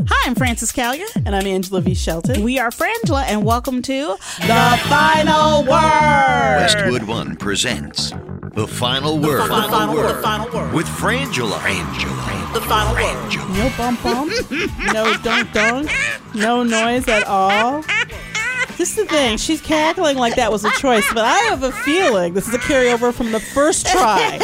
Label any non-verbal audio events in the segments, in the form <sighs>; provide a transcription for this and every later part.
Hi, I'm Frances Callier. And I'm Angela V. Shelton. We are Frangela, and welcome to The Final Word. Westwood One presents The Final Word. The final word. The final word. With Frangela. Frangela. The final word. no bump bump, no dunk dunk, no noise at all. This is the thing. She's cackling like that was a choice, but I have a feeling this is a carryover from the first try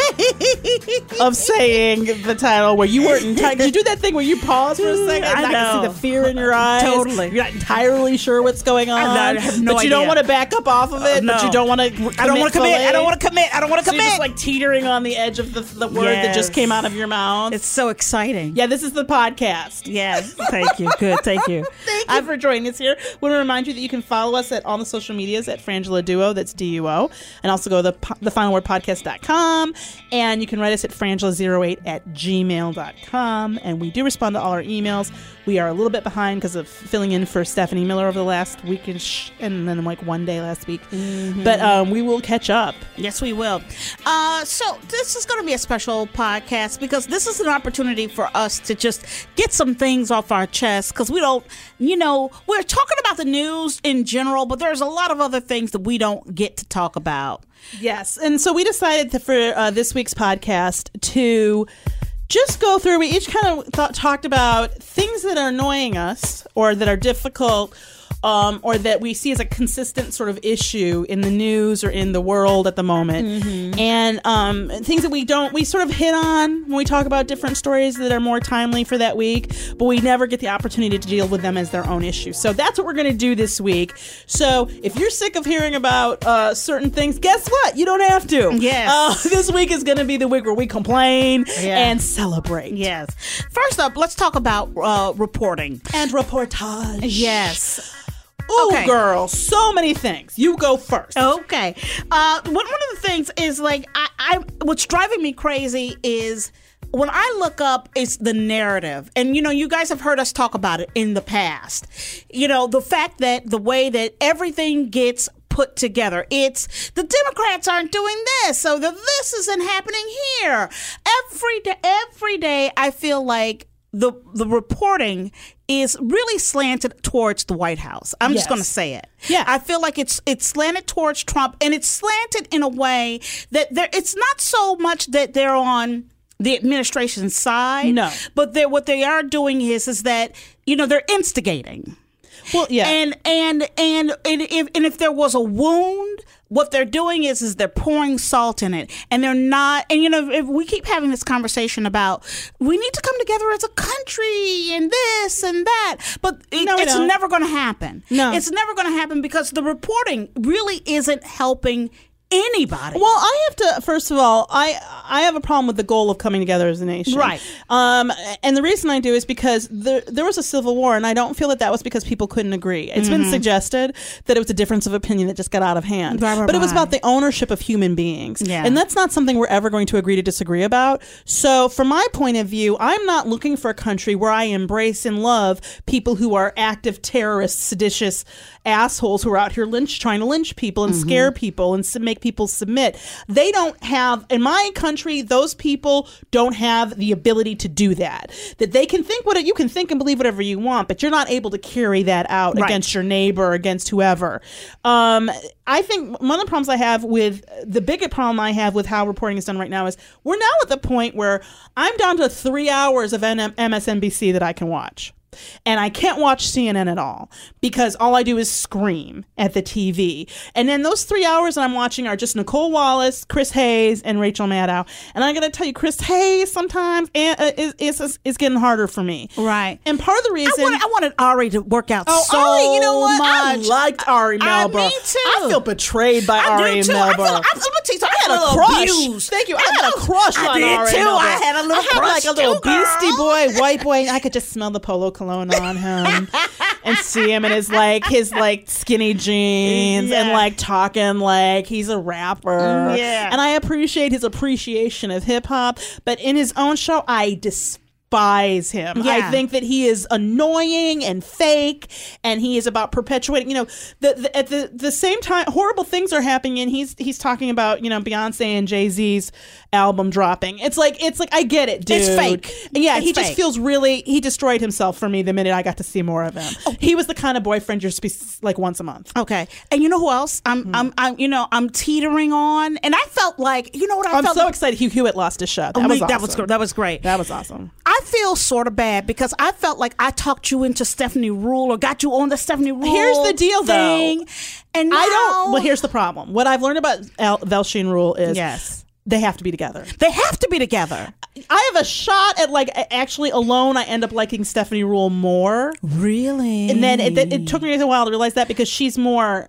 <laughs> of saying the title where you weren't entirely. Did you do that thing where you pause for a mm, second? I and I can see the fear in your eyes. Totally. You're not entirely sure what's going on. I have no but you don't want to back up off of it. no. But you don't want to. I don't want to commit. I don't want to commit. I don't want to So you're commit. just like teetering on the edge of the, the word that just came out of your mouth. it's so exciting. yeah, this is the podcast. Yes. Thank you. Good. Thank you. <laughs> Thank you for joining us here. want to remind you that you can follow us at all the social medias at Frangela Duo, that's D U O, and also go to the, the final word podcast.com. And you can write us at frangela08 at gmail.com. And we do respond to all our emails. We are a little bit behind because of filling in for Stephanie Miller over the last week and, sh- and then like one day last week. But um, we will catch up. Yes, we will. Uh, so this is going to be a special podcast because this is an opportunity for us to just get some things off our chest because we don't, you know, we're talking about the news in general, but there's a lot of other things that we don't get to talk about. Yes. And so we decided to, for uh, this week's podcast to just go through, we each kind of thought, talked about things that are annoying us or that are difficult. Um, or that we see as a consistent sort of issue in the news or in the world at the moment, and um, things that we don't we sort of hit on when we talk about different stories that are more timely for that week, but we never get the opportunity to deal with them as their own issue. So that's what we're going to do this week. So if you're sick of hearing about uh, certain things, guess what? You don't have to. Yes. Uh, <laughs> this week is going to be the week where we complain Yeah. and celebrate. Yes. First up, let's talk about uh, reporting. And reportage. Yes. Ooh, Okay. girl, so many things. You go first. Okay. Uh, one, one of the things is like I, I what's driving me crazy is when I look up it's the narrative. And you know, you guys have heard us talk about it in the past. You know, the fact that the way that everything gets put together. It's the Democrats aren't doing this, so the this isn't happening here. Every day every day I feel like the the reporting is really slanted towards the White House. I'm just going to say it. Yeah. I feel like it's it's slanted towards Trump, and it's slanted in a way that there. It's not so much that they're on the administration side. No. but they're what they are doing is is that you know they're instigating. Well, yeah. And and and and if and if there was a wound, what they're doing is is they're pouring salt in it, and they're not. And you know, if we keep having this conversation about we need to come together as a country and this and that, but No, we it's never going to happen. No. it's never going to happen because the reporting really isn't helping anybody. Well, I have to first of all, I I have a problem with the goal of coming together as a nation, Right. Um, and the reason I do is because there there was a civil war, and I don't feel that that was because people couldn't agree. It's been suggested that it was a difference of opinion that just got out of hand, Right, right, but it was about the ownership of human beings, Yeah. and that's not something we're ever going to agree to disagree about. So, from my point of view, I'm not looking for a country where I embrace and love people who are active terrorists, seditious assholes who are out here lynch trying to lynch people and scare people and make people submit. They don't have in my country those people don't have the ability to do that. That they can think what you can think and believe whatever you want, but you're not able to carry that out Right. against your neighbor, against whoever. Um, I think one of the problems I have with the biggest problem I have with how reporting is done right now is we're now at the point where I'm down to three hours of MSNBC that I can watch. And I can't watch CNN at all because all I do is scream at the TV. And then those three hours that I'm watching are just Nicolle Wallace, Chris Hayes, and Rachel Maddow. And I'm going to tell you, Chris Hayes sometimes uh, is, is, is getting harder for me. Right. And part of the I reason. wanted, I wanted Ari to work out Oh, so Ari, you know what? much. I liked Ari I- Melber. me too. I feel betrayed by I Ari too. Melber. I feel, I'm, I'm tell you something. I had a crush. Abused. Thank you. I had a crush I on did Ari too. I had a little I had like a little too, beastie boy, white boy. I could just smell the polo cologne on him and see him in his like his like skinny jeans and like talking like he's a rapper. Mm, yeah. And I appreciate his appreciation of hip hop, but in his own show, I despise him. I think that he is annoying and fake, and he is about perpetuating. You know, the, the, at the the same time, horrible things are happening, and he's he's talking about you know Beyonce and Jay Z's album dropping. It's like it's like I get it, dude. It's fake. Yeah, It's he just feels really. He destroyed himself for me the minute I got to see more of him. Oh. He was the kind of boyfriend you're supposed to be like once a month. Okay, and you know who else? I'm, Hmm. I'm, I'm, you know, I'm teetering on, and I felt like, you know what? I I'm felt so like, excited Hugh Hewitt lost his show. That Oh, was me- awesome. that was that was great. That was awesome. I feel sort of bad because I felt like I talked you into Stephanie Ruhle or got you on the Stephanie Ruhle. Here's the deal, though. thing, and I don't. now Well, here's the problem. What I've learned about Al, Velshi and Ruhle is Yes. they have to be together. they have to be together. I have a shot at like actually alone. I end up liking Stephanie Ruhle more, Really? and then it, it took me a while to realize that because she's more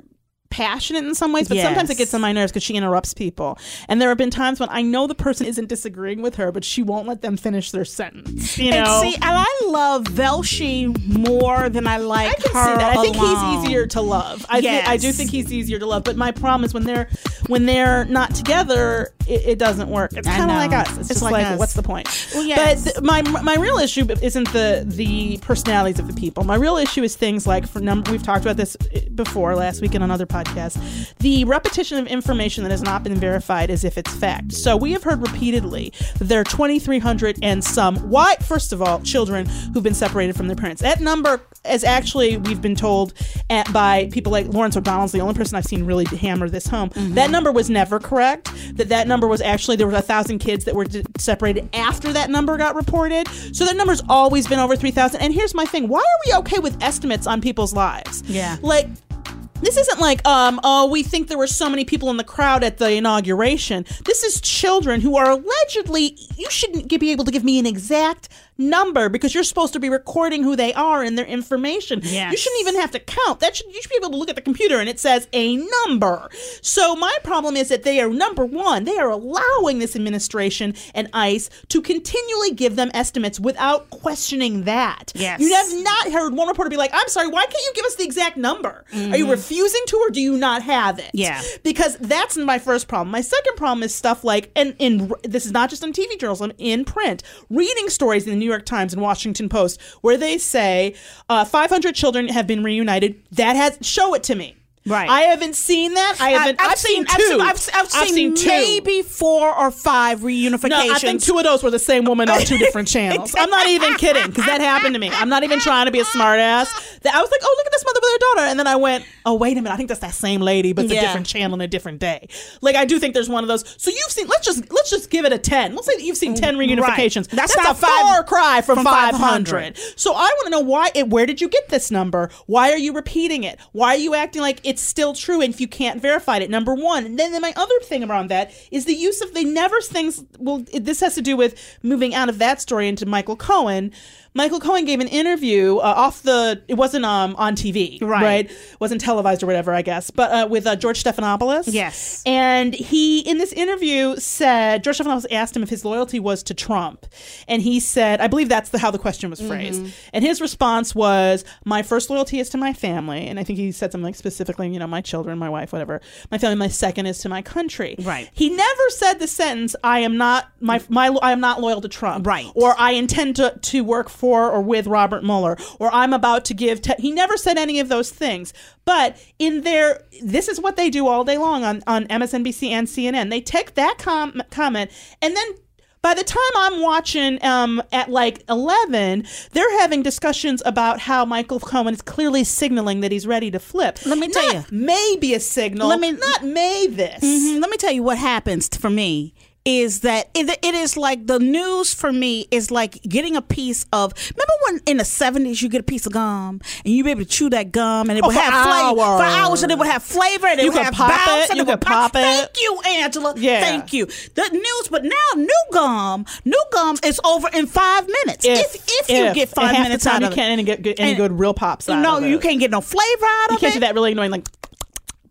passionate in some ways, but sometimes it gets on my nerves because she interrupts people. And there have been times when I know the person isn't disagreeing with her, but she won't let them finish their sentence. You know, And see, and I love Velshi more than I like I can her. see that. I think alone. he's easier to love. I think I do think he's easier to love. But my problem is when they're when they're not together, it, it doesn't work. It's kind of like us. It's, It's just like like, what's the point? Well, yes. But th- my my real issue isn't the the personalities of the people. My real issue is things like for number. We've talked about this eh, before last week and on other podcasts. The repetition of information that has not been verified as if it's fact. So we have heard repeatedly that there are 2,300 and some. Why? First of all, children who've been separated from their parents. That number is actually we've been told at, by people like Lawrence O'Donnell's the only person I've seen really hammer this home. That number was never correct. That that number was actually there were a thousand kids that were d- separated after that number got reported. So that number's always been over 3,000. And here's my thing: Why are we okay with estimates on people's lives? Yeah. like this isn't like um oh we think there were so many people in the crowd at the inauguration this is children who are allegedly you shouldn't be able to give me an exact number because you're supposed to be recording who they are and their information Yes. you shouldn't even have to count that should you should be able to look at the computer and it says a number so my problem is that they are number one they are allowing this administration and ice to continually give them estimates without questioning that Yes. you have not heard one reporter be like i'm sorry why can't you give us the exact number are you refusing to or do you not have it Mm-hmm. Yeah. because that's my first problem my second problem is stuff like and in this is not just on tv journalism in print reading stories in the new york times and washington post where they say uh, 500 children have been reunited. That has show it to me Right. i haven't seen that i haven't i've, seen, I've two seen, I've, I've seen, two maybe four or five reunifications. no, I think two of those were the same woman on two different <laughs> channels. I'm not even kidding because that happened to me. I'm not even trying to be a smartass. That I was like, oh, look at this mother with her daughter, and then I went, oh, wait a minute, I think that's that same lady, but it's Yeah. a different channel and a different day. Like I do think there's one of those. So you've seen. Let's just let's just give it a ten. Let's say that you've seen ten reunifications. That's That's, not a five- far cry from, from 500. So I want to know why. It, where did you get this number? Why are you repeating it? Why are you acting like it's still true and if you can't verify it? Number one. And then, then my other thing around that is the use of they never things. Well, this has to do with moving out of that story into Michael Cohen. Michael Cohen gave an interview uh, off the. It wasn't um on TV, Right. right? wasn't televised or whatever, I guess. But uh, with uh, George Stephanopoulos. Yes. And he, in this interview, said George Stephanopoulos asked him if his loyalty was to Trump, and he said, I believe that's the, how the question was phrased, Mm-hmm. and his response was, "My first loyalty is to my family," and I think he said something like specifically, you know, my children, my wife, whatever. My family. My second is to my country. Right. He never said the sentence, "I am not my my I am not loyal to Trump," Right. Or I intend to to work for or with Robert Mueller, or I'm about to give. Te-. He never said any of those things. But in their, this is what they do all day long on, on MSNBC and CNN. They take that com- comment and then by the time I'm watching um, at like 11, they're having discussions about how Michael Cohen is clearly signaling that he's ready to flip. Let me tell Not you. Maybe a signal. Let me- not may this. Mhm. Let me tell you what happens for me is that it, it is like the news for me is like getting a piece of remember when in the 70s you get a piece of gum and you be able to chew that gum and it Oh, would have flavor for hours. and it would have flavor and it You would could have pop bounce it, and you it would could pop it. thank you Angela Yeah. thank you the news but now new gum new gum is over in five minutes if if, you if. get five minutes the time out you of can't get any And- good real pops out no of it. you can't get no flavor out You of it. You can't it do that really annoying like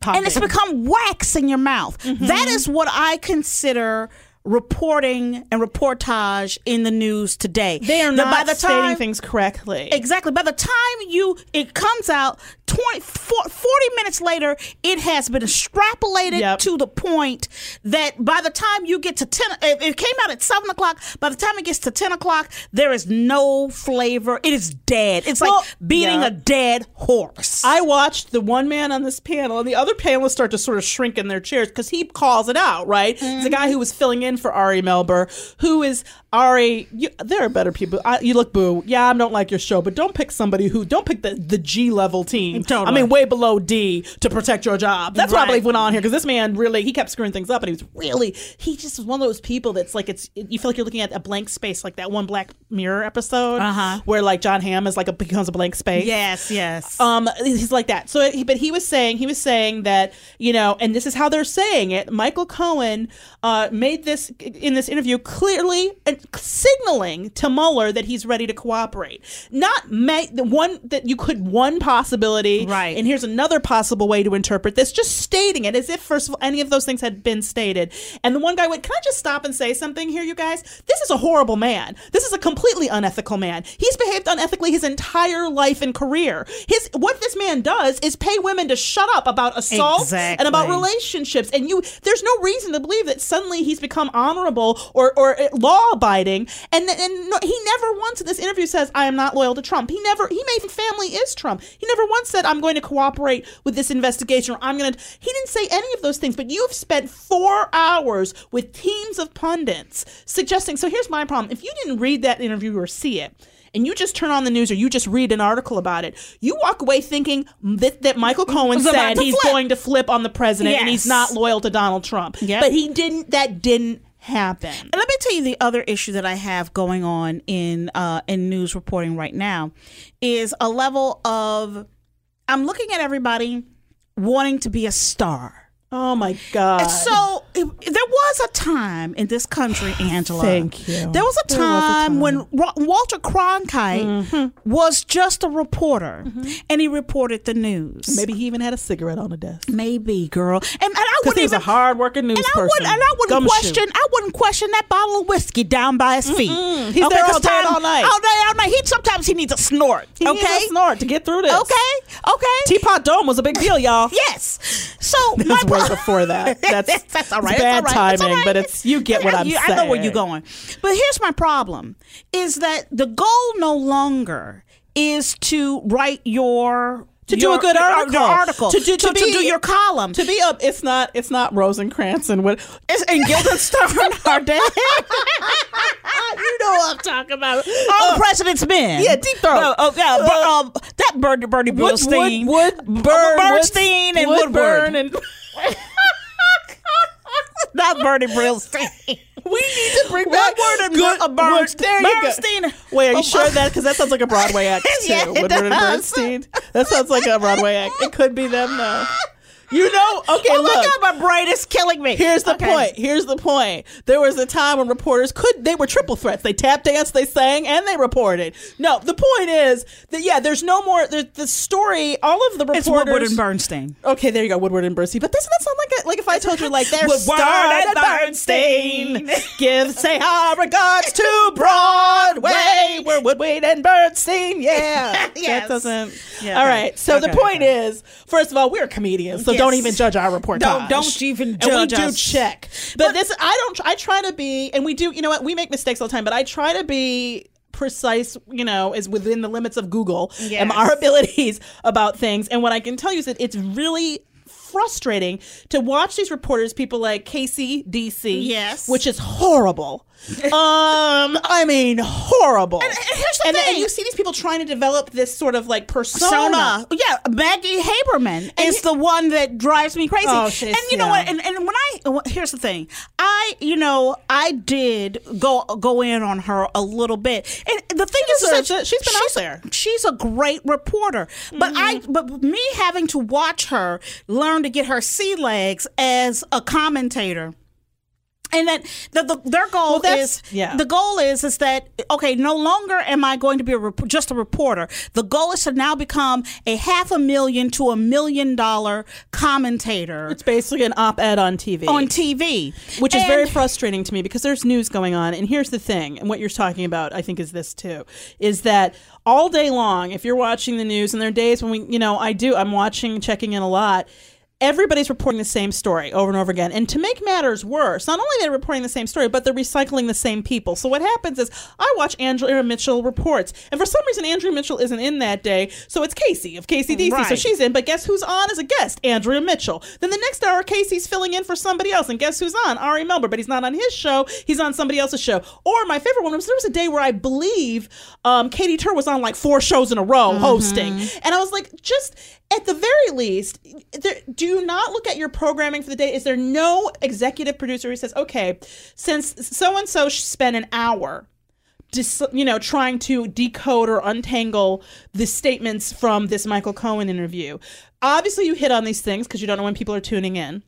and it's become wax in your mouth. Mm-hmm. That is what I consider reporting and reportage in the news today. they are not by the stating time things correctly. Exactly. By the time you it comes out 20, 40 minutes later, it has been extrapolated Yep. to the point that by the time you get to 10, if it came out at 7 o'clock, by the time it gets to 10 o'clock, there is no flavor. It is dead. It's Well, like beating yeah. a dead horse. I watched the one man on this panel and the other panelists start to sort of shrink in their chairs because he calls it out, right? It's a guy who was filling in for Ari Melber, who is Ari. You, there are better people. I, you look boo. Yeah, I don't like your show, but don't pick somebody who don't pick the, the G level team. Totally. I mean, way below D to protect your job. That's what I believe went on here because this man really he kept screwing things up and he was really he just was one of those people that's like it's you feel like you're looking at a blank space like that one Black Mirror episode Uh-huh. where like John Hamm is like a becomes a blank space. yes, yes. Um, he's like that. So, he, but he was saying he was saying that you know, and this is how they're saying it. Michael Cohen uh, made this in this interview clearly signaling to Mueller that he's ready to cooperate. Not may, the one that you could one possibility, Right. And here's another possible way to interpret this. Just stating it as if first of all any of those things had been stated. And the one guy went, "Can I just stop and say something here, you guys? This is a horrible man. This is a completely unethical man. He's behaved unethically his entire life and career. His what this man does is pay women to shut up about assault and about relationships. And you, there's no reason to believe that suddenly he's become honorable or or law abiding. And and no, he never once in this interview says I am not loyal to Trump. He never he made family is Trump. He never once said I'm going to cooperate with this investigation or I'm going to. He didn't say any of those things. But you've spent four hours with teams of pundits suggesting. So here's my problem: if you didn't read that interview or see it and you just turn on the news or you just read an article about it, you walk away thinking that, that Michael <laughs> Cohen said he's flip. going to flip on the president and he's not loyal to Donald Trump. Yep. But he didn't. That didn't happen. And let me tell you the other issue that I have going on in uh, in news reporting right now is a level of I'm looking at everybody wanting to be a star. Oh my God. So it, there was a time in this country, <sighs> Angela. Thank you. There was a There was a time, time. when Ro- Walter Cronkite Mm-hmm. was just a reporter, and he reported the news. Maybe he even had a cigarette on the desk. maybe, girl, and, and I wouldn't he was even a hard-working news and I person. wouldn't, and I wouldn't Gumshoe. question. I wouldn't question that bottle of whiskey down by his feet. He's there all and all night. All day, all night. He sometimes he needs a snort. He okay, needs a snort to get through this. okay, okay. Teapot Dome was a big deal, y'all. yes. So <laughs> That's my pro- before that. <laughs> That's, that's all right. Bad all right. It's all timing, right. but it's you get what I, I'm you- saying. I know where you're going. But here's my problem: is that the goal no longer is to write your To do a good article. your article, To do- to be- do your column, To be up, it's not. It's not Rosencrantz and what. It's, and Guildenstern are dead. you know what I'm talking about. All the president's men. yeah, Deep Throat. No, oh, yeah, Bur- um, that Bernie, Bernie Wood- Bilstein. Wood, Wood, Burn, Bernstein and. Woodburn and <laughs> Not Bernie Bilstein. <laughs> we need to bring back Woodward and good uh, Bernstein. There you Bernstein. go. Wait, are you Oh, sure that? Because that sounds like a Broadway act <laughs> too. Yeah, Woodward and. Bernstein. That sounds like a Broadway act. It could be them though. You know? Okay, Oh look. my God, my brain is killing me. Here's the Okay. point. Here's the point. There was a time when reporters could they were triple threats. They tap danced, they sang, and they reported. No, the point is that yeah, there's no more. The, the story, all of the reporters. It's Woodward and Bernstein. Okay, there you go, Woodward and Bernstein. But doesn't that sound like a, like if I told you like there's Woodward Starr and and Bernstein, <laughs> give say our regards to Broadway, we're Woodward and Bernstein. Yeah, <laughs> Yes. that doesn't. Yeah, all okay. So the point okay. is, first of all, we're comedians, so Yes. don't even judge our reportage. Don't- don't even and we judge do us. check. But, this, I don't. I try to be, and we do. You know what? We make mistakes all the time, but I try to be precise, you know, is within the limits of Google and our abilities about things. And what I can tell you is that it's really frustrating to watch these reporters, people like Kasie DC, Yes. which is horrible. <laughs> um, I mean, horrible. And, here's the and, thing. you see these people trying to develop this sort of like persona. Sona. Yeah, Maggie Haberman is he- the one that drives me crazy. Oh, she's- and you know yeah. what? And, and when I here's the thing, I you know I did go go in on her a little bit, and the thing is deserves that. She's been out there. She's a great reporter, but I but me having to watch her learn to get her sea legs as a commentator. And that the, the, their goal that's- is yeah. the goal is is that okay no longer am i going to be a rep- just a reporter the goal is to now become a half a million to a million dollar commentator It's basically an op-ed on TV. on tv which is very frustrating to me because there's news going on and here's the thing and what you're talking about i think is this too is that all day long if you're watching the news and there are days when we you know i do i'm watching checking in a lot everybody's reporting the same story over and over again. And to make matters worse not only are they reporting the same story but they're recycling the same people. So what happens is i watch andrea mitchell reports. And for some reason andrea mitchell isn't in that day. So it's kasie of kasie dc so she's in but guess who's on as a guest? Andrea mitchell. Then the next hour kasie's filling in for somebody else. And guess who's on? Ari melber but he's not on his show. He's on somebody else's show. Or my favorite one was there was a day where i believe um, katy tur was on like four shows in a row hosting. And i was like just at the very least, there, do you not look at your programming for the day? Is there no executive producer who says, okay, since so and so spent an hour dis, you know, trying to decode or untangle the statements from this Michael Cohen interview. Obviously, you hit on these things because you don't know when people are tuning in.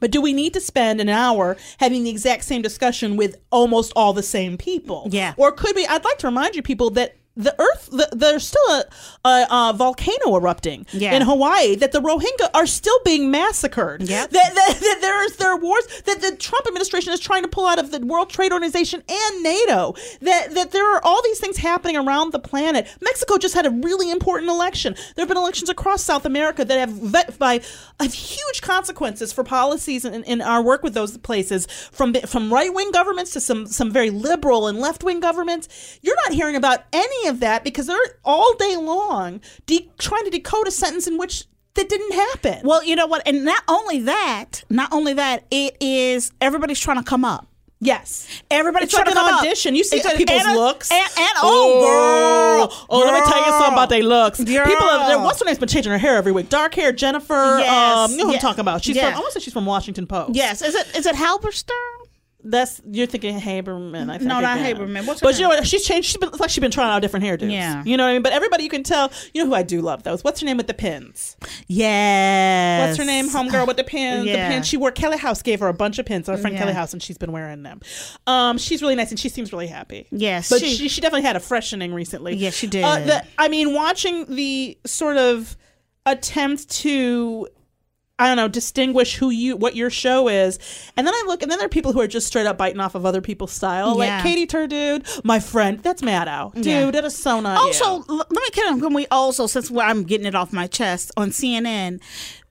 But do we need to spend an hour having the exact same discussion with almost all the same people? Yeah. Or could we? I'd like to remind you people that the Earth, the, there's still a, a, a volcano erupting Yeah. in Hawaii. That the Rohingya are still being massacred. Yep. That, that, that there's there are wars that the Trump administration is trying to pull out of the World Trade Organization and NATO. That that there are all these things happening around the planet. Mexico just had a really important election. There have been elections across South America that have vet, by have huge consequences for policies in, in our work with those places, from from right wing governments to some some very liberal and left wing governments. You're not hearing about any of that because they're all day long de- trying to decode a sentence in which that didn't happen. well you know what and not only that not only that it is everybody's trying to come up yes. Everybody's It's like trying to an come up. audition. You see It's people's and looks. and, and oh, girl, Oh, let me tell you something about their looks. Girl. People have their what's her name's been changing her hair every week. Dark hair, Jennifer. Yes. Um, you know who Yeah. I'm talking about. She's Yeah. from. I want to say she's from Washington Post. Yes, is it is it Halberstam? That's you're thinking Haberman. I think No, not again. Haberman. What's but you know what? She's changed. She's been it's like she's been trying out different hairdos. Yeah. You know what I mean. But everybody you can tell. You know who I do love those. What's her name with the pins? Yes. What's her name? Homegirl with the pins. The pins. She wore Kelly House gave her a bunch of pins. Our friend Yeah. Kelly House, and she's been wearing them. Um, she's really nice, and she seems really happy. Yes, but she- she, she, definitely had a freshening recently. Yes, she did. Uh, the, I mean, watching the sort of attempt to. I don't know, distinguish who you, what your show is, and then I look, and then there are people who are just straight up biting off of other people's style, Yeah. like Katy Tur, dude, my friend, that's Maddow, dude, Yeah. that is so not Also, you. let me can we also since I'm getting it off my chest on CNN.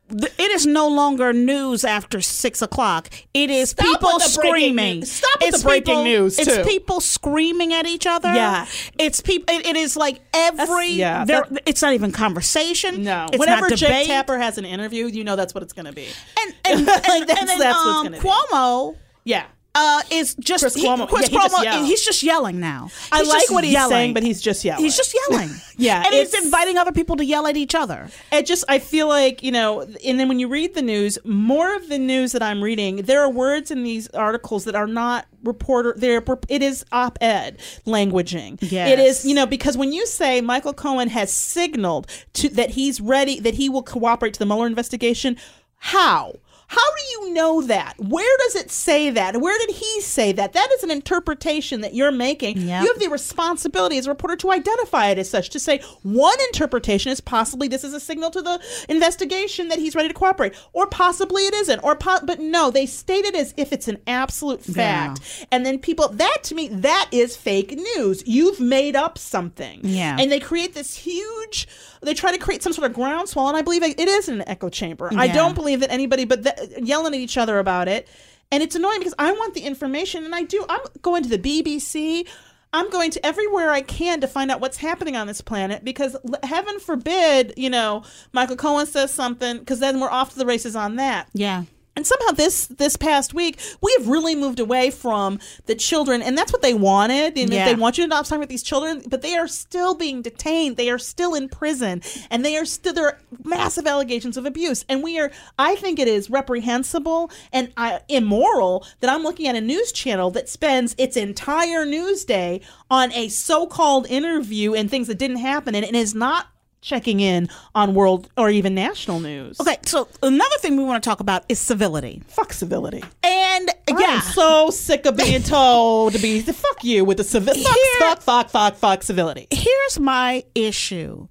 It is no longer news after six o'clock. It is Stop people screaming. Stop with It's the breaking people- news, It's people screaming at each other. Yeah. it's people. It, it is like every. yeah, there- it's not even conversation. No, it's whenever not Jake. Tapper has an interview, you know that's what it's going to be. and and, <laughs> Like, and, and then, that's what's um, gonna be. Cuomo. Yeah, Uh, is just Chris he- Chris Yeah, he just Cuomo, yelled. he's just yelling now. I He's like just what he's yelling. saying, but he's just yelling. He's just yelling. <laughs> Yeah, and he's inviting other people to yell at each other. it just I feel like you know, and then when you read the news, more of the news that I'm reading, there are words in these articles that are not reporter. They're it is op-ed languaging. Yes. it is you know because when you say Michael Cohen has signaled to that he's ready that he will cooperate to the Mueller investigation, how? How do you know that? Where does it say that? Where did he say that? That is an interpretation that you're making. Yep. You have the responsibility as a reporter to identify it as such, to say one interpretation is possibly this is a signal to the investigation that he's ready to cooperate, or possibly it isn't, or po- but no, they state it as if it's an absolute fact, and then people that to me that is fake news. You've made up something, Yeah. and they create this huge. They try to create some sort of groundswell, and I believe it is an echo chamber. I don't believe that anybody, but yelling at each other about it. And it's annoying because I want the information, and I do. I'm going to the BBC. I'm going to everywhere I can to find out what's happening on this planet because heaven forbid, you know, Michael Cohen says something because then we're off to the races on that. Yeah. And somehow this this past week we have really moved away from the children, and that's what they wanted. And Yeah. they want you to adopt time with these children, but they are still being detained. They are still in prison, and they are still there are massive allegations of abuse. And we are, I think, it is reprehensible and uh, immoral that I'm looking at a news channel that spends its entire news day on a so-called interview and things that didn't happen, and it is not checking in on world or even national news. Okay, so another thing we want to talk about is civility. Fuck civility. And I'm yeah, so sick of being <laughs> told to be the fuck you with the civility. Fuck, fuck, fuck, fuck, fuck civility. here's my issue.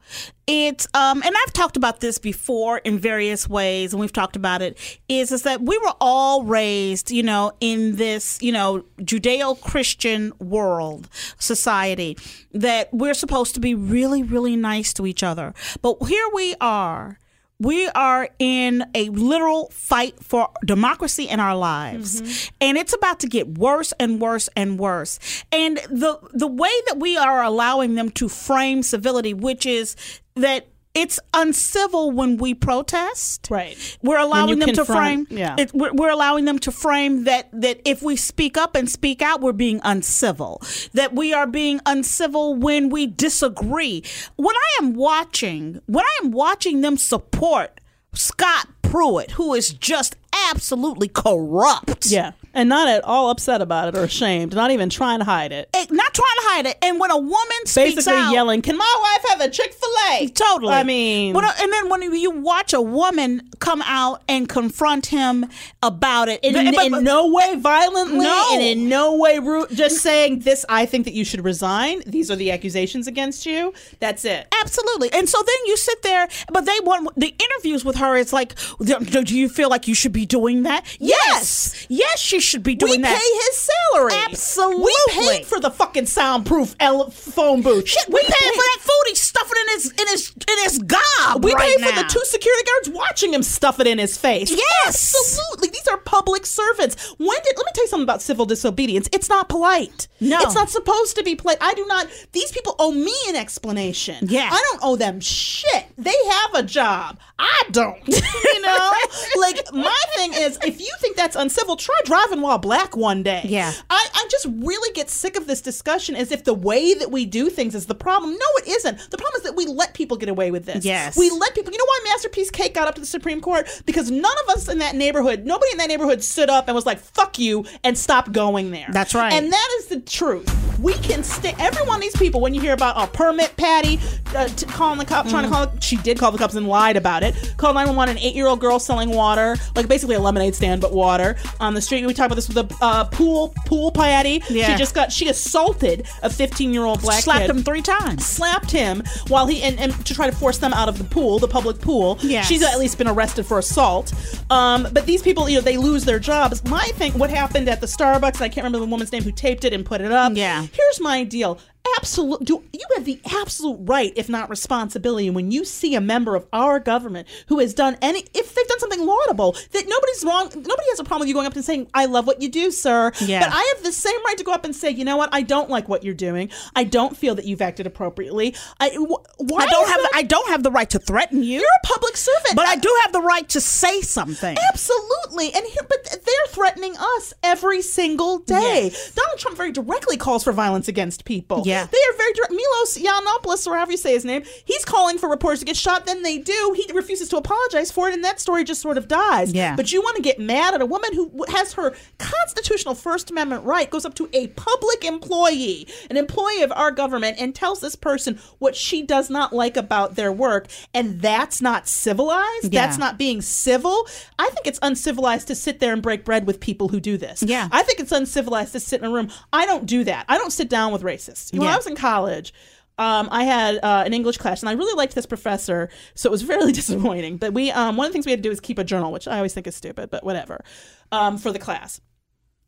It's um and I've talked about this before in various ways and we've talked about it is is that we were all raised, you know, in this, you know, Judeo-Christian world society that we're supposed to be really really nice to each other. But here we are we are in a literal fight for democracy in our lives. Mm-hmm. And it's about to get worse and worse and worse. And the the way that we are allowing them to frame civility which is that it's uncivil when we protest Right. we're allowing them to frame yeah. it, we're, we're allowing them to frame that that if we speak up and speak out we're being uncivil that we are being uncivil when we disagree when i am watching when i am watching them support scott pruitt who is just absolutely corrupt Yeah. And not at all upset about it or ashamed, not even trying to hide it. Eh, not trying to hide it and when a woman speaks Basically out yelling, Can my wife have a Chick fil A? Totally. I mean, When a- and then when you watch a woman come out and confront him about it, in, but- but- in no way violently No. and in no way rude, just saying this, I think that you should resign. These are the accusations against you. That's it. Absolutely. And so then you sit there, but they want the interviews with her. It's like, do you feel like you should be doing that? Yes. Yes, she should be doing we that. pay his salary. Absolutely. We paid for the fucking soundproof ele- phone booth. Shit, we, pay for that food. He's stuffing in his in his in his gob. We right pay for the two security guards watching him stuff it in his face. Yes. absolutely. These are public servants. When did? Let me tell you something about civil disobedience. It's not polite. No. it's not supposed to be polite. I do not. These people owe me an explanation. Yeah. I don't owe them shit. They have a job. I don't. <laughs> you know, <laughs> like my thing is, if you think that's uncivil, try driving while black one day. Yeah. I, I just really get sick of this discussion as if the way that we do things is the problem. No, it isn't. The problem is that we let people get away with this. Yes. We let people. You know why Masterpiece Cake got up to the Supreme Court? Because none of us in that neighborhood, nobody in that neighborhood stood up and was like, fuck you, and stop going there. That's right. And that is the truth. We can stay. Every one of these people, when you hear about a permit Patty uh, t- calling the cop, trying to call, she did call the cops and lied about it. Called 911, an eight year old girl selling water, like basically a lemonade stand, but water on the street. We talked about this with a uh, pool, pool Patty. Yeah. She just got, she assaulted a 15 year old black slapped kid him three times. slapped him while he and, and to try to force them out of the pool, the public pool. Yes. She's at least been arrested for assault. Um, but these people, you know, they lose their jobs. My thing, what happened at the Starbucks? I can't remember the woman's name who taped it and put it up. Yeah. Here's my deal. Absolute, do you have the absolute right, if not responsibility, when you see a member of our government who has done any, if they've done something laudable, that nobody's wrong, nobody has a problem with you going up and saying, "I love what you do, sir." Yeah. But I have the same right to go up and say, "You know what? I don't like what you're doing. I don't feel that you've acted appropriately. I wh- why I don't have that- I don't have the right to threaten you. You're a public servant, but I do have the right to say something. Absolutely, and here, but they're threatening us every single day. Yes. Donald Trump very directly calls for violence against people. Yeah. They are very direct. Milos Yiannopoulos, or however you say his name, he's calling for reporters to get shot. Then they do. He refuses to apologize for it, and that story just sort of dies. Yeah. But you want to get mad at a woman who has her constitutional First Amendment right goes up to a public employee, an employee of our government, and tells this person what she does not like about their work, and that's not civilized. Yeah. That's not being civil. I think it's uncivilized to sit there and break bread with people who do this. Yeah. I think it's uncivilized to sit in a room. I don't do that. I don't sit down with racists. When Yeah. I was in college, um, I had uh, an English class, and I really liked this professor, so it was <laughs> really disappointing. But we, um, one of the things we had to do is keep a journal, which I always think is stupid, but whatever, um, for the class.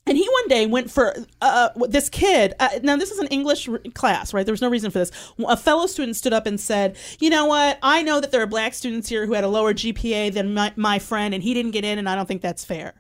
And he one day went for uh, this kid. Uh, now, this is an English r- class, right? There was no reason for this. A fellow student stood up and said, You know what? I know that there are black students here who had a lower GPA than my, my friend, and he didn't get in, and I don't think that's fair.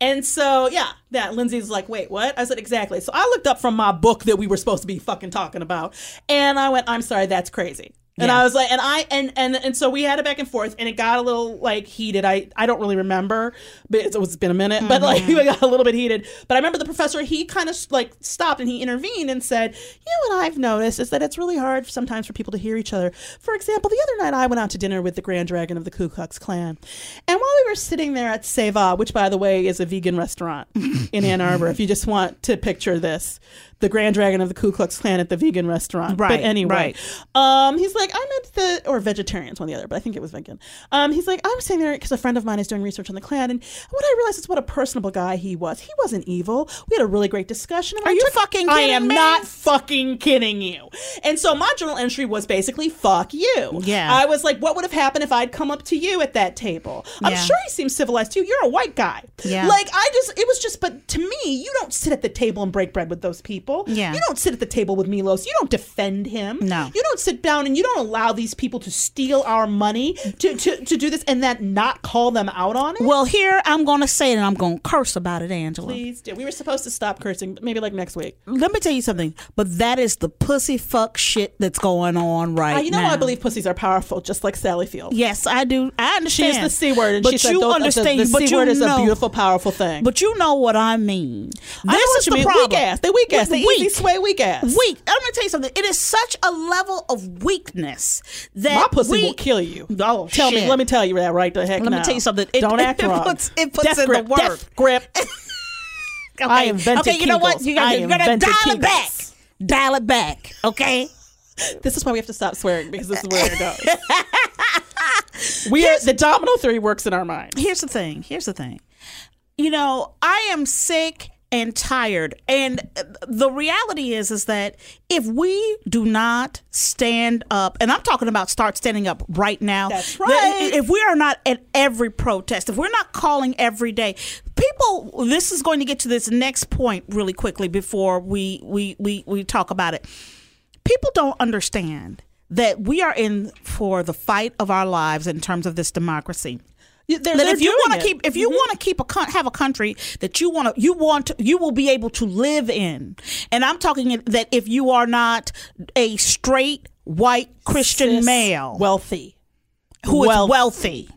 And so, yeah, that Lindsay's like, wait, what? I said, exactly. So I looked up from my book that we were supposed to be fucking talking about. And I went, I'm sorry, that's crazy. And Yeah. I was like, and I and and and so we had it back and forth, and it got a little like heated. I I don't really remember, but it's, it's been a minute. But like Mm-hmm. <laughs> we got a little bit heated. But I remember the professor. He kind of like stopped and he intervened and said, you know what I've noticed is that it's really hard sometimes for people to hear each other. For example, the other night I went out to dinner with the Grand Dragon of the Ku Klux Klan, and while we were sitting there at Seva, which by the way is a vegan restaurant <laughs> in Ann Arbor, if you just want to picture this, the Grand Dragon of the Ku Klux Klan at the vegan restaurant. Right, But anyway, right. um, he's like, I'm at the or vegetarians, one or the other, but I think it was vegan. Um, he's like, I was sitting there because a friend of mine is doing research on the Klan, and what I realized is what a personable guy he was. He wasn't evil. We had a really great discussion. and Are I you took- fucking I am me? not fucking kidding you. And so my journal entry was basically fuck you. Yeah. I was like, what would have happened if I'd come up to you at that table? I'm Yeah. sure he seems civilized too. You're a white guy. Yeah. Like I just, it was just, but to me, you don't sit at the table and break bread with those people. Yeah. You don't sit at the table with Milos. You don't defend him. No. You don't sit down and you don't allow these people to steal our money to, to, to do this and then not call them out on it. Well, here I'm going to say it and I'm going to curse about it, Angela. Please do. We were supposed to stop cursing, maybe like next week. Let me tell you something, but that is the pussy fuck shit that's going on right Uh, you know, now. I believe pussies are powerful, just like Sally Field. Yes, I do. I understand. used the c word, and but she said you "Don't- the- understand. the, the but c you word is a beautiful, powerful thing. But you know what I mean. I know This what is you the mean. problem. Weak ass. They weak ass. They Weak. easy sway weak ass. Weak. I'm gonna tell you something. It is such a level of weakness that My pussy we, will kill you. Oh, Tell shit. me. Let me tell you that right the heck Let me tell you something. It- Don't <laughs> it act wrong. puts- it puts Death in the work. Death grip. <laughs> Okay. I invented Okay, you know what? You gotta, you gotta dial it back. Dial it back. Okay. This is why we have to stop swearing because this is where it goes. <laughs> we are, the domino theory works in our mind. here's the thing. Here's the thing. You know, I am sick and tired, and uh, the reality is, is that if we do not stand up, and I'm talking about start standing up right now. That's right. If we are not at every protest, if we're not calling every day, people. This is going to get to this next point really quickly before we we we we talk about it. People don't understand that we are in for the fight of our lives in terms of this democracy they're- that they're if you want to keep if you mm-hmm. want to keep a have a country that you want to you want to, you will be able to live in and i'm talking that if you are not a straight white christian Cis, male wealthy, who is wealth- wealthy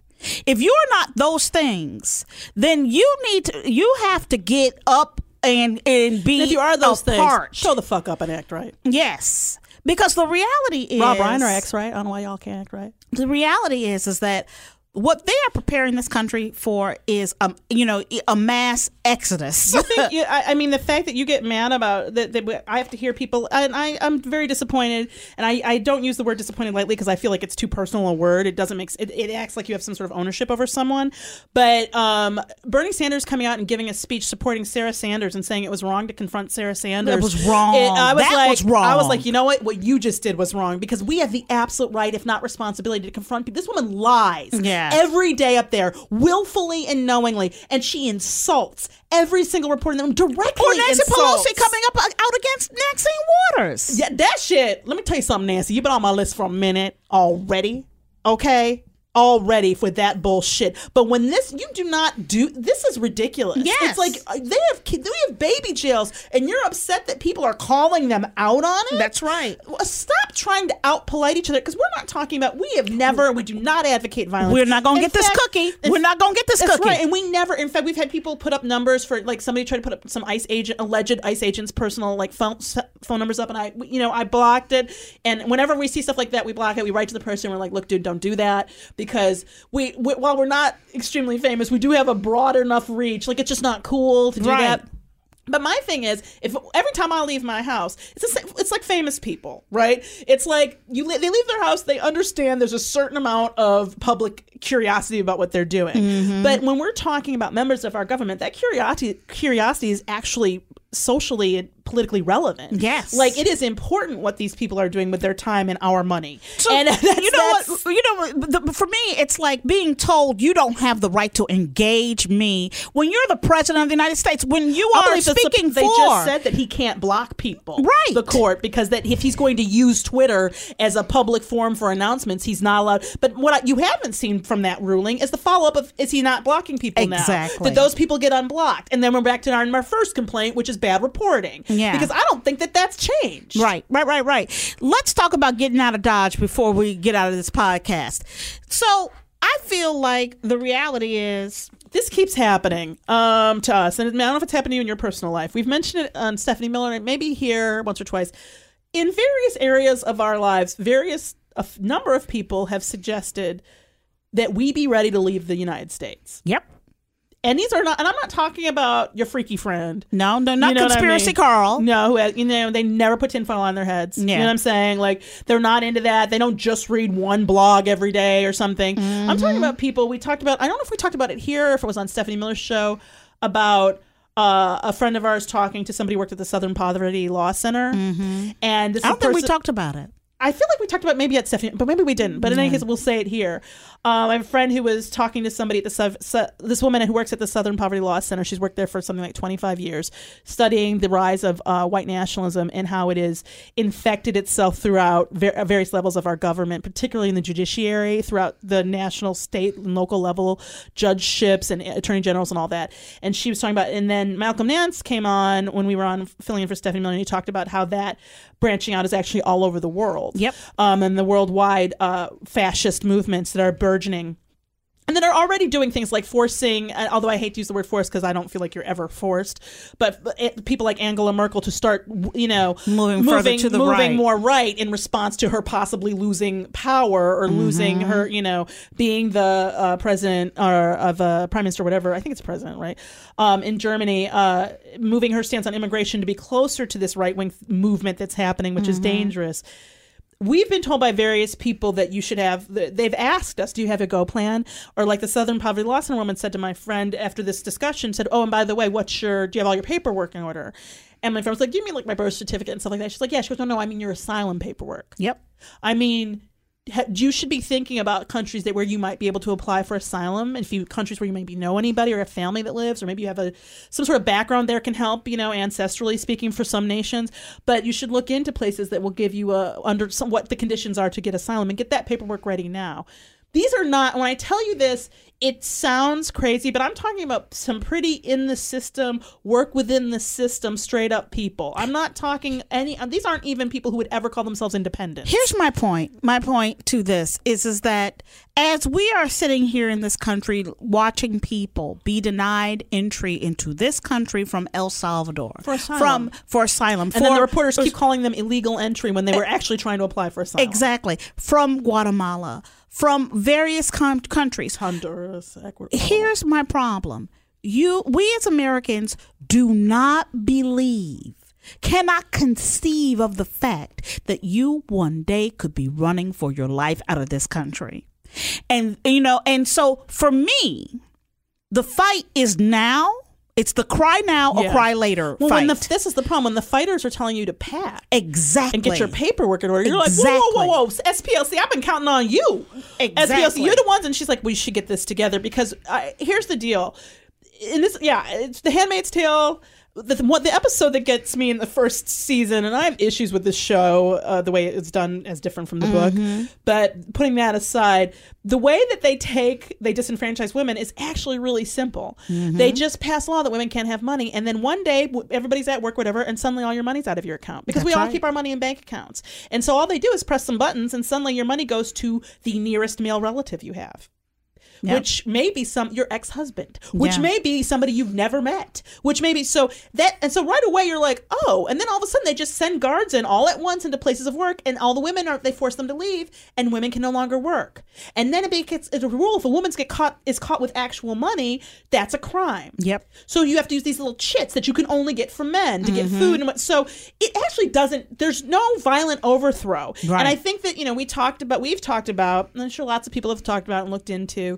if you're not those things then you need to you have to get up and and be And if you are those apart. things, show the fuck up and act right. yes because the reality is Rob Reiner acts right. I don't know why y'all can't act right. the reality is is that what they are preparing this country for is um you know a mass exodus. I think <laughs> you, I, I mean the fact that you get mad about that, that I have to hear people and I I'm very disappointed and I, I don't use the word disappointed lightly because I feel like it's too personal a word. It doesn't make it, it acts like you have some sort of ownership over someone. But um, Bernie Sanders coming out and giving a speech supporting Sarah Sanders and saying it was wrong to confront Sarah Sanders. Was wrong. It- I was That like was wrong. I was like you know what? What you just did was wrong. Because we have the absolute right if not responsibility to confront people this woman lies. Yeah. Every day up there willfully and knowingly and she insults every single reporter in the room directly or Nancy insults. Pelosi coming up uh, out against Maxine Waters. Yeah, that shit. Let me tell you something, Nancy. You've been on my list for a minute already. Okay? Already for that bullshit. But when this, you do not do, this is ridiculous. Yes. It's like uh, they have, they have baby jails and you're upset that people are calling them out on it? That's right. Stop trying to out polite each other because we're not talking about, we have never, we do not advocate violence. We're not gonna In get this cookie. We're not gonna get this that's cookie. right. And we never, in fact, we've had people put up numbers for like somebody tried to put up some ICE agent, alleged ICE agent's personal like phone phone numbers up, and I, you know, I blocked it. And whenever we see stuff like that, we block it. We write to the person. We're like, look, dude, don't do that because we, we while we're not extremely famous, we do have a broad enough reach. Like it's just not cool to do Right. that. But my thing is, if every time I leave my house, it's same, it's like famous people, right? It's like you they leave their house, they understand there's a certain amount of public curiosity about what they're doing. Mm-hmm. But when we're talking about members of our government, that curiosity curiosity is actually socially politically relevant. Yes. like it is important what these people are doing with their time and our money. So, and <laughs> that's, you know what? You know what? The, for me, it's like being told you don't have the right to engage me when you're the president of the United States. When you I are that's the- speaking they for, just said that he can't block people, Right. The court because that if he's going to use Twitter as a public forum for announcements, he's not allowed. But what I, you haven't seen from that ruling is the follow up of is he not blocking people now? Exactly. Did those people get unblocked? And then we're back to our, our first complaint, which is bad reporting. Yeah. Because I don't think that that's changed. Right, right, right, right. Let's talk about getting out of Dodge before we get out of this podcast. So I feel like the reality is this keeps happening um, to us, and I don't know if it's happened to you in your personal life. We've mentioned it on Stephanie Miller, and maybe here once or twice. In various areas of our lives, various a number of people have suggested that we be ready to leave the United States. Yep. And these are not, and I'm not talking about your freaky friend. No, no, not You know what I conspiracy mean? Carl. No, who has, you know, they never put tinfoil on their heads. You Yeah. know what I'm saying? Like, they're not into that. They don't just read one blog every day or something. I'm Mm-hmm. talking about people we talked about. I don't know if we talked about it here, or if it was on Stephanie Miller's show about uh, a friend of ours talking to somebody who worked at the Southern Poverty Law Center. Mm-hmm. And this I don't think we talked about it. I feel like we talked about maybe at Stephanie, but maybe we didn't. But in any case, we'll say it here. Um, I have a friend who was talking to somebody at the Sou- Sou- this woman who works at the Southern Poverty Law Center. She's worked there for something like 25 years, studying the rise of uh, white nationalism and how it has infected itself throughout ver- various levels of our government, particularly in the judiciary, throughout the national, state, and local level judgeships and attorney generals and all that. And she was talking about, and then Malcolm Nance came on when we were on filling in for Stephanie Miller, and he talked about how that branching out is actually all over the world. Yep. Um, and the worldwide uh, fascist movements that are burgeoning. And that are already doing things like forcing, uh, although I hate to use the word force because I don't feel like you're ever forced, but uh, people like Angela Merkel to start, you know, Moving the moving right. more right in response to her possibly losing power or losing Mm-hmm. her, you know, being the uh, president or of uh, prime minister, whatever. I think it's president, right? Um, in Germany, uh, moving her stance on immigration to be closer to this right wing movement that's happening, which is Mm-hmm. dangerous we've been told by various people that you should have they've asked us do you have a go plan? Or like the southern poverty law center woman said to my friend after this discussion said oh and by the way what's your do you have all your paperwork in order? And my friend was like do you mean like my birth certificate and stuff like that. She's like yeah. She goes no no i mean your asylum paperwork. Yep. i mean you should be thinking about countries that where you might be able to apply for asylum. And if you countries where you maybe know anybody or a family that lives or maybe you have a some sort of background there can help you know ancestrally speaking for some nations. But you should look into places that will give you a under some what the conditions are to get asylum and get that paperwork ready now. These are not when i tell you this it sounds crazy but i'm talking about some pretty in the system work within the system straight up people i'm not talking any uh, these aren't even people who would ever call themselves independent Here's my point. My point to this is is that as we are sitting here in this country watching people be denied entry into this country from El Salvador For asylum. from for asylum and then the reporters keep calling them illegal entry when they were eh, actually trying to apply for asylum. exactly from Guatemala from various com- countries. Honduras, Ecuador. here's my problem. You we as americans do not believe cannot conceive of the fact that you one day could be running for your life out of this country. And you know and so for me the fight is now it's the cry now or Yeah. cry later Well, fight when the, this is the problem when the fighters are telling you to pack exactly and get your paperwork in order, you're like, whoa, whoa, whoa, whoa, SPLC, I've been counting on you. SPLC, you're the ones, and she's like, we should get this together because I, here's the deal. In this, yeah, it's The Handmaid's Tale. The, what the episode that gets me in the first season, and I have issues with this show, uh, the way it's done as different from the Mm-hmm. book. But putting that aside, the way that they take they disenfranchise women is actually really simple. Mm-hmm. They just pass a law that women can't have money, and then one day w- everybody's at work, whatever, and suddenly all your money's out of your account because we That's all right. keep our money in bank accounts. And so all they do is press some buttons, and suddenly your money goes to the nearest male relative you have Yep. which may be some your ex-husband which Yeah. may be somebody you've never met which may be so that and so right away you're like oh and then all of a sudden they just send guards in all at once into places of work and all the women are they force them to leave and women can no longer work and then it gets it's a rule if a woman's get caught is caught with actual money that's a crime Yep. so you have to use these little chits that you can only get from men to get Mm-hmm. food and what so it actually doesn't there's no violent overthrow Right. and i think that you know we talked about we've talked about and i'm sure lots of people have talked about and looked into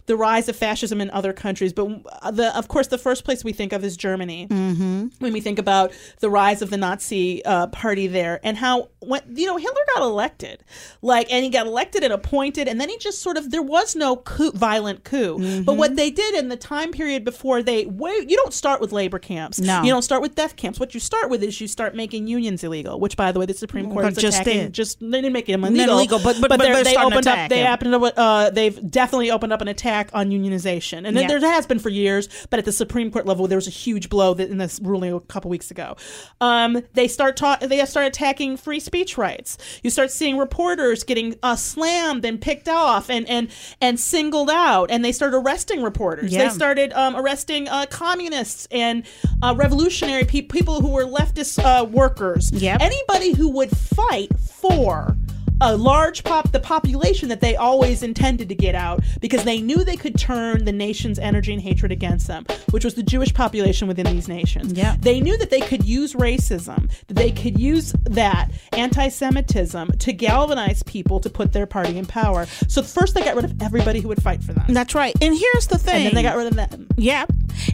the rise of fascism in other countries. But uh, the, of course, the first place we think of is Germany mm-hmm. when we think about the rise of the Nazi uh, party there and how when you know Hitler got elected, like, and he got elected and appointed, and then he just sort of there was no coup, violent coup. Mm-hmm. But what they did in the time period before they wait, you don't start with labor camps. No. you don't start with death camps. What you start with is you start making unions illegal. Which, by the way, the Supreme Court But is just attacking. did. Just they didn't make them illegal, illegal, but- but- but they're they opened up. They happened to. Uh, they've definitely opened up an attack on unionization, and Yeah. there has been for years. But at the Supreme Court level, there was a huge blow that in this ruling a couple weeks ago. Um, they start ta- They start attacking free speech rights. You start seeing reporters getting uh, slammed and picked off and and and singled out, and they start arresting reporters. Yeah. They started um, arresting uh, communists and uh, revolutionary pe- people who were leftist uh, workers. Yep. Anybody who would fight for a large pop the population that they always intended to get out because they knew they could turn the nation's energy and hatred against them, which was the Jewish population within these nations. Yeah. They knew that they could use racism, that they could use that anti-Semitism to galvanize people to put their party in power. So first they got rid of everybody who would fight for them. That's right. And here's the thing. and then they got rid of them. Yeah.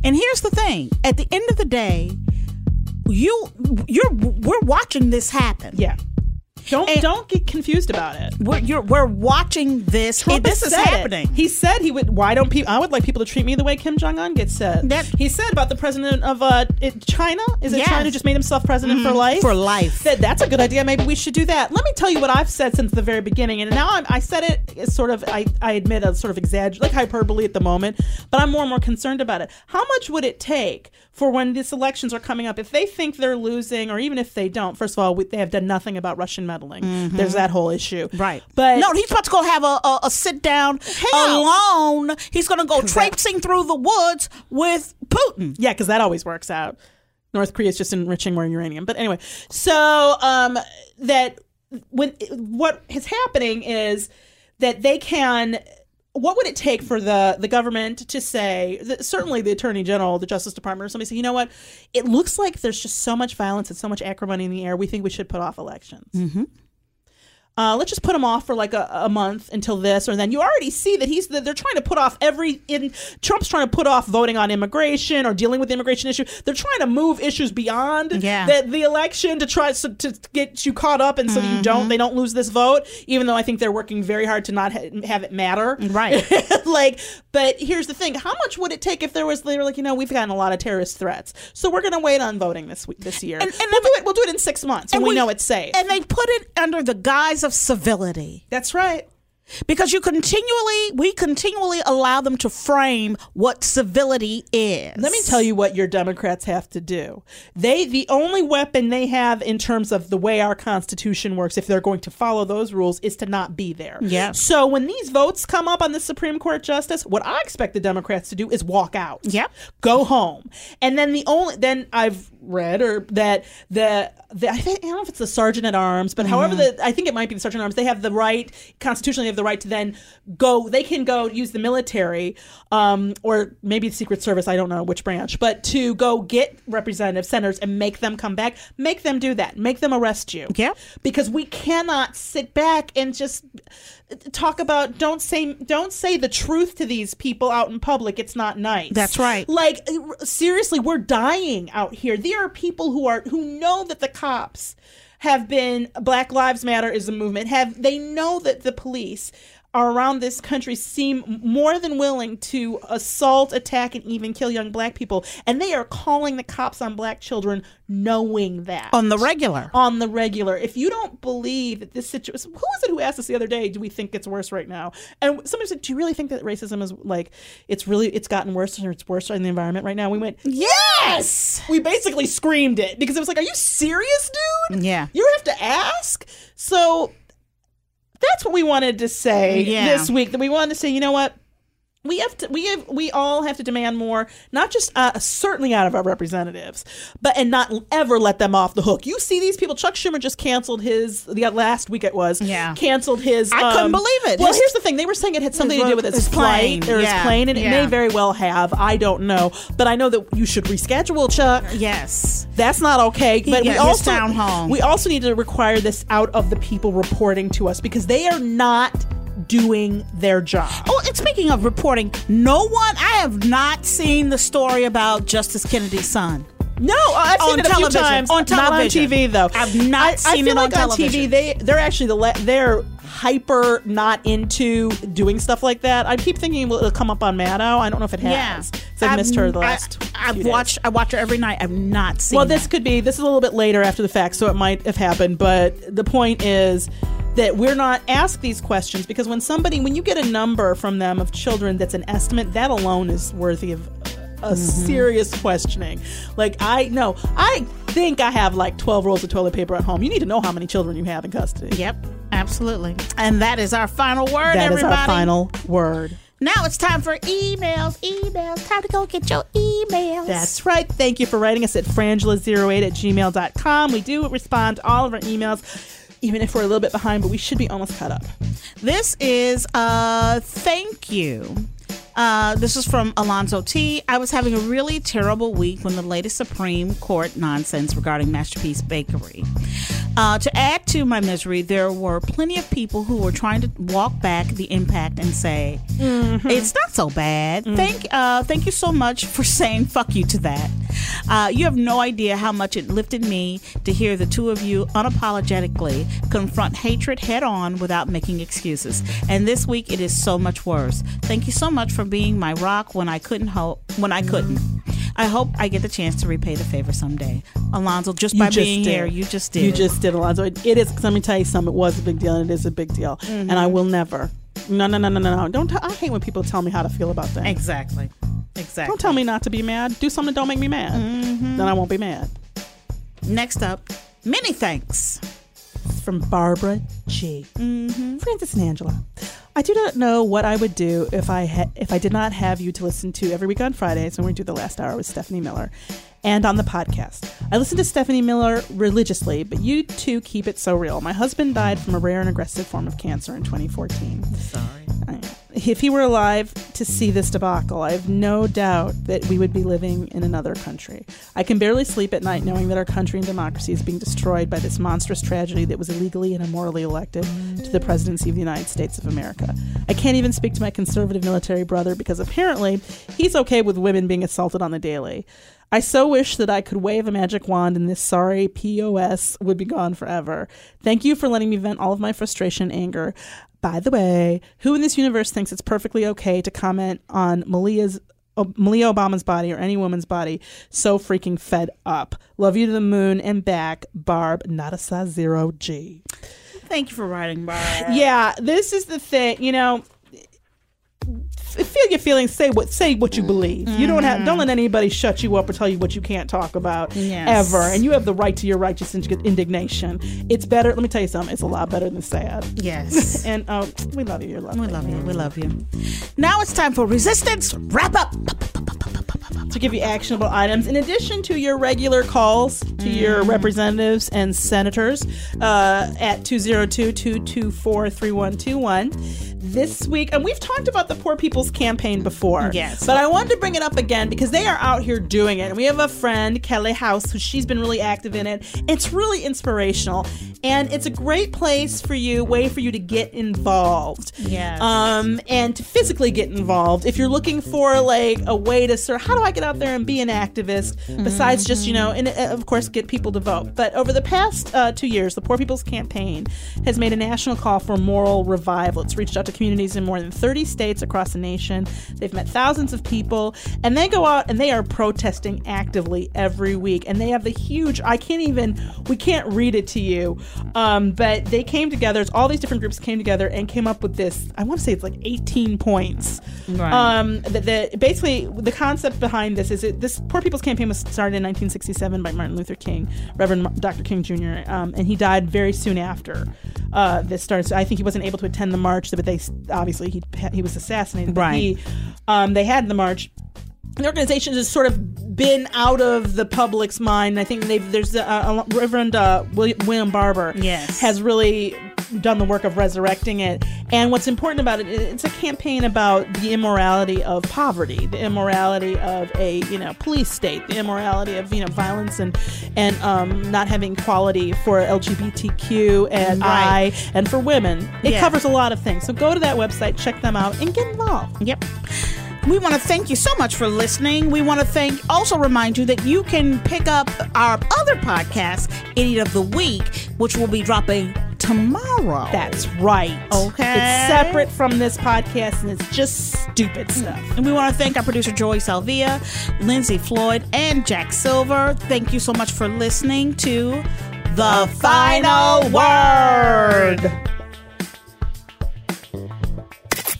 And here's the thing. At the end of the day, you you're we're watching this happen. Yeah. Don't And- don't get confused about it. We're you're, we're watching this. Trump this is said it. He said he would. Why don't people? I would like people to treat me the way Kim Jong Un gets said. That- he said about the president of uh, it, China. Is it Yes. China who just made himself president for life? For life. Said that's a good idea. Maybe we should do that. Let me tell you what I've said since the very beginning, and now I'm, I said it as sort of. I, I admit a sort of exaggerate, like hyperbole at the moment, but I'm more and more concerned about it. How much would it take for when these elections are coming up, if they think they're losing, or even if they don't? First of all, we, they have done nothing about Russian meddling. There's that whole issue, Mm-hmm. Right. But no, he's about to go have a, a, a sit down alone. He's going to go traipsing through the woods with Putin. Yeah, because that always works out. North Korea is just enriching more uranium. But anyway, so um, that when what is happening is that they can. What would it take for the the government to say? Certainly, the attorney general, the Justice Department, or somebody say, you know what? It looks like there's just so much violence and so much acrimony in the air. We think we should put off elections. Mm-hmm. Uh, let's just put him off for like a, a month until this or then. You already see that he's they're trying to put off every in Trump's trying to put off voting on immigration or dealing with the immigration issue. They're trying to move issues beyond Yeah. the, the election to try so, to get you caught up and so that you don't they don't lose this vote. Even though I think they're working very hard to not ha- have it matter. Right. <laughs> like, but here's the thing: how much would it take if there was they were like, you know, we've gotten a lot of terrorist threats, so we're going to wait on voting this week this year. And- and we'll do it. We'll do it in six months when we, know it's safe. And they put it under the guise of civility. That's right. because you continually we continually allow them to frame what civility is Let me tell you what your Democrats have to do. They the only weapon they have in terms of the way our Constitution works, if they're going to follow those rules, is to not be there. Yeah. So when these votes come up on the Supreme Court justice, what I expect the Democrats to do is walk out. Yep. Go home. And then the only then I've read or that the, the I, think, I don't know if it's the sergeant at arms, but however Mm-hmm. the I think it might be the sergeant at arms. They have the right constitutionally they have the right to then go. They can go use the military, um, or maybe the Secret Service. I don't know which branch, but to go get representative senators, and make them come back. Make them do that. Make them arrest you. Yeah. Because we cannot sit back and just talk about don't say don't say the truth to these people out in public. It's not nice. That's right. Like uh, seriously, we're dying out here. There are people who are who know that the cops have been Black Lives Matter is a movement. Have they know that the police around this country seem more than willing to assault, attack, and even kill young black people, and they are calling the cops on black children, knowing that on the regular on the regular. If you don't believe that this situation, who was it who asked us the other day? Do we think it's worse right now? And somebody said, "Do you really think that racism is like it's really it's gotten worse or it's worse in the environment right now?" We went, yes we basically screamed it because it was like, "Are you serious, dude? Yeah. you have to ask." So that's what we wanted to say Yeah. this week. That we wanted to say, you know what? We have to. We have. We all have to demand more, not just uh, certainly out of our representatives, but and not ever let them off the hook. You see these people. Chuck Schumer just canceled his the last week. It was Yeah. canceled his. I couldn't um, believe it. Well, His- here's the thing. They were saying it had something to do with his, his plane. flight or Yeah. his plane, and it may very well have. I don't know, but I know that you should reschedule, Chuck. yes That's not okay. But Yeah, we also town hall. we also need to require this out of the people reporting to us because they are not doing their job. Oh, and speaking of reporting, no one, I have not seen the story about Justice Kennedy's son. No, uh, I've seen On it a few television. times. On Not on television. TV though. I've not I, I seen feel it on like on television. TV they they're actually the le- they're hyper not into doing stuff like that. I keep thinking it'll come up on Maddow. I don't know if it has. 'cause I've, missed her the last. I, have few watched. I watch her every night. I've not seen. Well, this that. could be this is a little bit later after the fact, so it might have happened. But the point is that we're not asked these questions because when somebody, when you get a number from them of children that's an estimate, that alone is worthy of a mm-hmm. serious questioning. Like I know, I think I have like twelve rolls of toilet paper at home. You need to know how many children you have in custody. Yep, absolutely. And that is our final word. Everybody. That is our final word. Now it's time for emails. Emails. Time to go get your emails. That's right. Thank you for writing us at frangela08 at gmail.com. We do respond to all of our emails, even if we're a little bit behind, but we should be almost caught up. This is uh thank you. Uh, this is from Alonzo T. I was having a really terrible week when the latest Supreme Court nonsense regarding Masterpiece Bakery. Uh, to add to my misery, there were plenty of people who were trying to walk back the impact and say, "It's not so bad." Thank, uh, thank you so much for <laughs> saying "fuck you" to that. Uh, you have no idea how much it lifted me to hear the two of you unapologetically confront hatred head on without making excuses. And this week it is so much worse. Thank you so much for being my rock when I couldn't hope when I couldn't. I hope I get the chance to repay the favor someday. Alonzo, just by just being did. here, you just did. You just did, Alonzo. It, it is, 'cause let me tell you something. It was a big deal, and it is a big deal. And I mm-hmm. will never. No, no, no, no, no, no. Don't. T- I hate when people tell me how to feel about things. exactly. Exactly. Don't tell me not to be mad. Do something that don't make me mad. Mm-hmm. Then I won't be mad. Next up, many thanks. from Barbara G. Mm-hmm. Frances and Angela. I do not know what I would do if I ha- if I did not have you to listen to every week on Fridays when we do the last hour with Stephanie Miller, and on the podcast. I listen to Stephanie Miller religiously, but you two keep it so real. My husband died from a rare and aggressive form of cancer in 2014. Sorry. If he were alive to see this debacle, I have no doubt that we would be living in another country. I can barely sleep at night knowing that our country and democracy is being destroyed by this monstrous tragedy that was illegally and immorally elected to the presidency of the United States of America. I can't even speak to my conservative military brother because apparently he's okay with women being assaulted on the daily. I so wish that I could wave a magic wand and this sorry POS would be gone forever. Thank you for letting me vent all of my frustration and anger. By the way, who in this universe thinks it's perfectly okay to comment on Malia's uh, Malia Obama's body or any woman's body so freaking fed up? Love you to the moon and back, Barb, not a size zero G. Thank you for writing, Barb. Yeah, this is the thing. You know, feel your feelings. Say what say what you believe. You don't have don't mm-hmm. let anybody shut you up or tell you what you can't talk about Yes. ever. And you have the right to your righteous indignation. It's better. Let me tell you something. It's a lot better than sad. Yes. <laughs> And oh, we love you. You're lovely. we love you. We love you. Now it's time for resistance wrap up. to give you actionable items in addition to your regular calls to your mm-hmm. representatives and senators uh, at 202-224-3121 this week and we've talked about the poor people's campaign before Yes. but i wanted to bring it up again because they are out here doing it and we have a friend kelly house who she's been really active in it it's really inspirational and it's a great place for you way for you to get involved Yes. um, and to physically get involved. If you're looking for like a way to sort of how do I get out there and be an activist besides just you know and uh, of course get people to vote. But over the past uh, two years, the Poor People's Campaign has made a national call for moral revival. It's reached out to communities in more than 30 states across the nation. They've met thousands of people, and they go out and they are protesting actively every week. And they have the huge I can't even we can't read it to you, um, but they came together. All these different groups came together and came up with this. I want to say it's like 18 points. Right. Um, that that basically the concept behind this is it, this Poor People's Campaign was started in 1967 by Martin Luther King, Reverend Dr. King Jr., um, and he died very soon after uh, this started. So I think he wasn't able to attend the march, but they obviously he he was assassinated. Right. He, um, they had the march the organization has sort of been out of the public's mind. I think they've there's uh, uh, Reverend uh, William, William Barber Yes. has really done the work of resurrecting it. And what's important about it, it's a campaign about the immorality of poverty, the immorality of a you know police state, the immorality of you know violence and and um, not having equality for LGBTQ and Right. I and for women. It Yeah. covers a lot of things. So go to that website, check them out, and get involved. Yep. We want to thank you so much for listening. We want to thank, also remind you that you can pick up our other podcast, Idiot of the Week, which will be dropping tomorrow. That's right. Okay. It's separate from this podcast, and it's just stupid stuff. And we want to thank our producer Joy Salvia, Lindsay Floyd, and Jack Silver. Thank you so much for listening to The Final Word.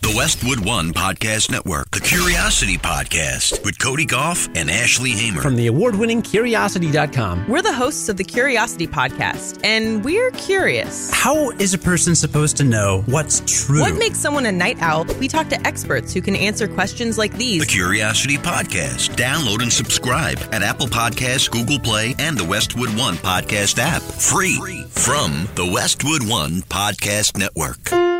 The Westwood One Podcast Network, the Curiosity Podcast with Cody Goff and Ashley Hamer. From the award winning Curiosity.com. We're the hosts of the Curiosity Podcast, and we're curious. How is a person supposed to know what's true? What makes someone a night owl? We talk to experts who can answer questions like these. the. Curiosity Podcast. Download and subscribe at Apple Podcasts, Google Play, and the Westwood One Podcast app. Free from the Westwood One Podcast Network.